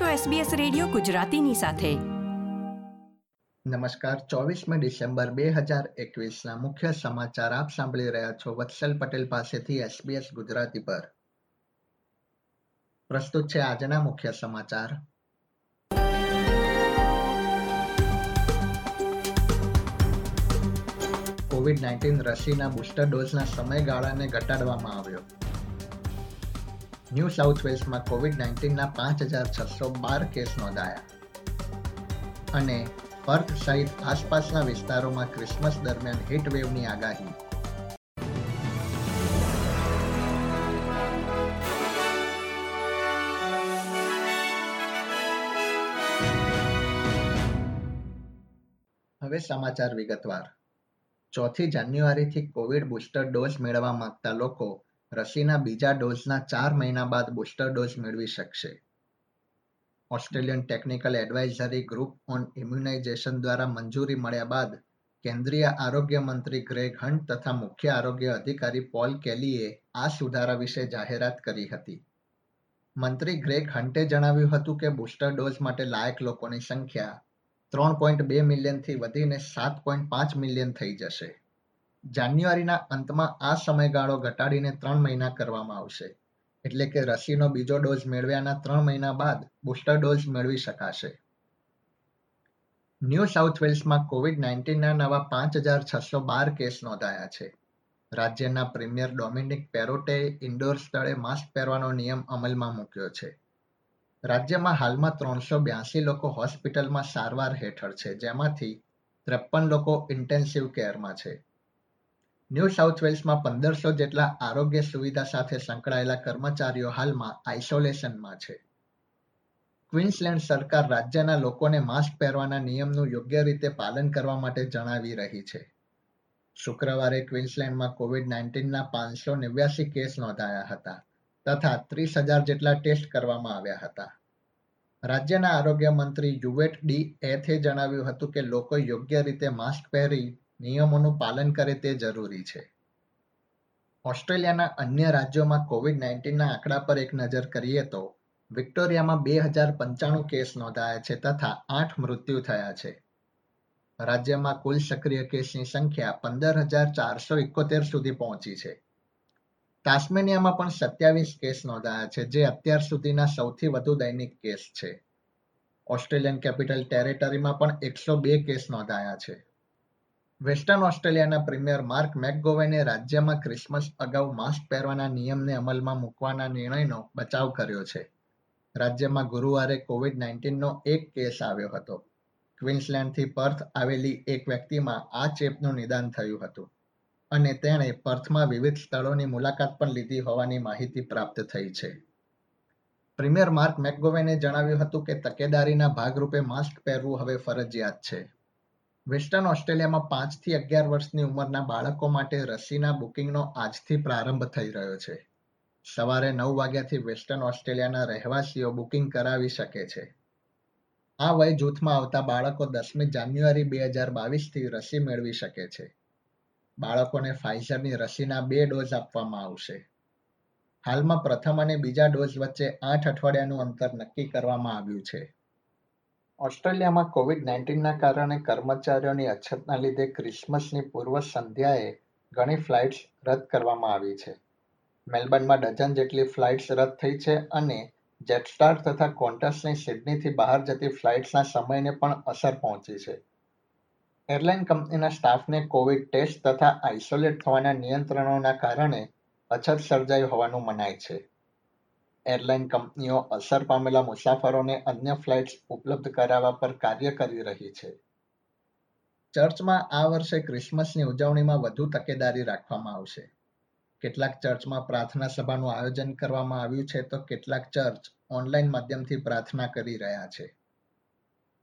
છો SBS radio ગુજરાતીની સાથે. નમસ્કાર, ચોવીસમી ડિસેમ્બર બે હજાર એકવીસના મુખ્ય સમાચાર આપ સાંભળી રહ્યા છો વત્સલ પટેલ પાસેથી SBS ગુજરાતી પર. પ્રસ્તુત છે આજના મુખ્ય સમાચાર. કોવિડ નાઇન્ટીન રસીના બુસ્ટર ડોઝના સમયગાળાને ઘટાડવામાં આવ્યો. ન્યૂ સાઉથ વેલ્સમાં કોવિડ નાઇન્ટીનના પાંચ હજાર છસો બાર કેસ નોંધાયા અને પર્થ સહિત આસપાસના વિસ્તારોમાં ક્રિસમસ દરમિયાન હીટવેવની આગાહી. હવે સમાચાર વિગતવાર. ચોથી જાન્યુઆરીથી કોવિડ બુસ્ટર ડોઝ મેળવવા માંગતા લોકો રસીના બીજા ડોઝના ચાર મહિના બાદ બુસ્ટર ડોઝ મેળવી શકશે. Australian technical advisory group on immunisation દ્વારા મંજૂરી મળ્યા બાદ કેન્દ્રીય આરોગ્ય મંત્રી ગ્રેગ હન્ટ તથા મુખ્ય આરોગ્ય અધિકારી પોલ કેલીએ આ સુધારા વિશે જાહેરાત કરી હતી. મંત્રી ગ્રેગ હન્ટે જણાવ્યું હતું કે બુસ્ટર ડોઝ માટે લાયક લોકોની સંખ્યા ત્રણ પોઈન્ટ બે મિલિયનથી વધીને સાત પોઈન્ટ પાંચ મિલિયન થઈ જશે. જાન્યુઆરીના અંતમાં આ સમયગાળો ઘટાડીને ત્રણ મહિના કરવામાં આવશે. એટલે કે રસીનો બીજો ડોઝ મેળવ્યાના ત્રણ મહિના બાદ બુસ્ટર ડોઝ મેળવી શકાશે. ન્યૂ સાઉથ વેલ્સમાં કોવિડ નાઇન્ટીનના નવા પાંચ હજાર છસો બાર કેસ નોંધાયા છે. રાજ્યના પ્રીમિયર ડોમિનિક પેરોટે ઇન્ડોર સ્થળે માસ્ક પહેરવાનો નિયમ અમલમાં મૂક્યો છે. રાજ્યમાં હાલમાં ત્રણસો બ્યાસી લોકો હોસ્પિટલમાં સારવાર હેઠળ છે, જેમાંથી ત્રેપન લોકો ઇન્ટેન્સિવ કેરમાં છે. ન્યૂ સાઉથ વેલ્સમાં પંદરસો જેટલા આરોગ્ય સુવિધા સાથે સંકળાયેલા કર્મચારીઓ હાલમાં આઇસોલેશનમાં છે. ક્વિન્સલેન્ડ સરકાર રાજ્યના લોકોને માસ્ક પહેરવાના નિયમનું યોગ્ય રીતે પાલન કરવા માટે જણાવી રહી છે. શુક્રવારે ક્વિન્સલેન્ડમાં કોવિડ નાઇન્ટીનના પાંચસો નેવ્યાસી કેસ નોંધાયા હતા તથા ત્રીસ હજાર જેટલા ટેસ્ટ કરવામાં આવ્યા હતા. રાજ્યના આરોગ્ય મંત્રી યુવેટ ડી એથે જણાવ્યું હતું કે લોકો યોગ્ય રીતે માસ્ક પહેરી નિયમોનું પાલન કરે તે જરૂરી છે. ઓસ્ટ્રેલિયાના અન્ય રાજ્યોમાં કોવિડ નાઇન્ટીનના આંકડા પર એક નજર કરીએ તો, વિક્ટોરિયામાં બે હજાર પંચાણું કેસ નોંધાયા છે તથા આઠ મૃત્યુ થયા છે. રાજ્યમાં કુલ સક્રિય કેસની સંખ્યા પંદર હજાર ચારસો એકોતેર સુધી પહોંચી છે. તાસ્મેનિયામાં પણ સત્યાવીસ કેસ નોંધાયા છે, જે અત્યાર સુધીના સૌથી વધુ દૈનિક કેસ છે. ઓસ્ટ્રેલિયન કેપિટલ ટેરેટરીમાં પણ એકસો બે કેસ નોંધાયા છે. વેસ્ટર્ન ઓસ્ટ્રેલિયાના પ્રીમિયર માર્ક મેકગોવેને રાજ્યમાં ક્રિસમસ અગાઉ માસ્ક પહેરવાના નિયમને અમલમાં મૂકવાના નિર્ણયનો બચાવ કર્યો છે. રાજ્યમાં ગુરુવારે કોવિડ નાઇન્ટીનનો એક કેસ આવ્યો હતો. ક્વિન્સલેન્ડથી પર્થ આવેલી એક વ્યક્તિમાં આ ચેપનું નિદાન થયું હતું અને તેણે પર્થમાં વિવિધ સ્થળોની મુલાકાત પણ લીધી હોવાની માહિતી પ્રાપ્ત થઈ છે. પ્રીમિયર માર્ક મેકગોવેને જણાવ્યું હતું કે તકેદારીના ભાગરૂપે માસ્ક પહેરવું હવે ફરજિયાત છે. વેસ્ટર્ન ઓસ્ટ્રેલિયામાં પાંચથી અગિયાર વર્ષની ઉંમરના બાળકો માટે રસીના બુકિંગનો આજથી પ્રારંભ થઈ રહ્યો છે. સવારે નવ વાગ્યાથી વેસ્ટર્ન ઓસ્ટ્રેલિયાના રહેવાસીઓ બુકિંગ કરાવી શકે છે. આ વય જૂથમાં આવતા બાળકો દસમી જાન્યુઆરી બે હજાર બાવીસથી રસી મેળવી શકે છે. બાળકોને ફાઇઝરની રસીના બે ડોઝ આપવામાં આવશે. હાલમાં પ્રથમ અને બીજા ડોઝ વચ્ચે આઠ અઠવાડિયાનું અંતર નક્કી કરવામાં આવ્યું છે. ઓસ્ટ્રેલિયામાં કોવિડ નાઇન્ટીનના કારણે કર્મચારીઓની અછતના લીધે ક્રિસમસની પૂર્વ સંધ્યાએ ઘણી ફ્લાઇટ્સ રદ કરવામાં આવી છે. મેલબર્નમાં ડઝન જેટલી ફ્લાઇટ્સ રદ થઈ છે અને જેટસ્ટાર તથા કોન્ટસની સિડનીથી બહાર જતી ફ્લાઇટ્સના સમયને પણ અસર પહોંચી છે. એરલાઇન કંપનીના સ્ટાફને કોવિડ ટેસ્ટ તથા આઇસોલેટ થવાના નિયંત્રણોના કારણે અછત સર્જાઈ હોવાનું મનાય છે. એરલાઇન કંપનીઓ અસર પામેલા મુસાફરોને અન્ય ફ્લાઇટ્સ ઉપલબ્ધ કરાવવા પર કાર્ય કરી રહી છે. ચર્ચમાં આ વર્ષે ક્રિસમસની ઉજવણીમાં વધુ તકેદારી રાખવામાં આવશે. કેટલાક ચર્ચમાં પ્રાર્થના સભાનું આયોજન કરવામાં આવ્યું છે તો કેટલાક ચર્ચ ઓનલાઈન માધ્યમથી પ્રાર્થના કરી રહ્યા છે.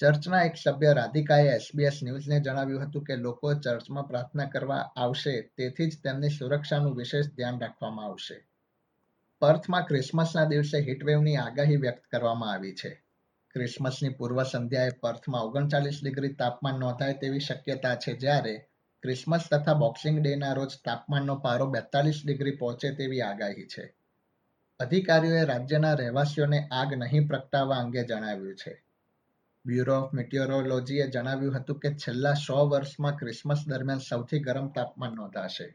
ચર્ચના એક સભ્ય રાધિકાએ એસબીએસ ન્યૂઝને જણાવ્યું હતું કે લોકો ચર્ચમાં પ્રાર્થના કરવા આવશે તેથી જ તેમની સુરક્ષાનું વિશેષ ધ્યાન રાખવામાં આવશે. પર્થમાં ક્રિસમસના દિવસે હીટવેવની આગાહી વ્યક્ત કરવામાં આવી છે. ક્રિસમસની પૂર્વ સંધ્યાએ પર્થમાં ઓગણચાલીસ ડિગ્રી તાપમાન નોંધાય તેવી શક્યતા છે જ્યારે ક્રિસમસ તથા બોક્સિંગ ડેના રોજ તાપમાનનો પારો બેતાલીસ ડિગ્રી પહોંચે તેવી આગાહી છે. અધિકારીઓએ રાજ્યના રહેવાસીઓને આગ નહીં પ્રગટાવવા અંગે જણાવ્યું છે. બ્યુરો ઓફ મિટિયોરોલોજીએ જણાવ્યું હતું કે છેલ્લા સો વર્ષમાં ક્રિસમસ દરમિયાન સૌથી ગરમ તાપમાન નોંધાશે.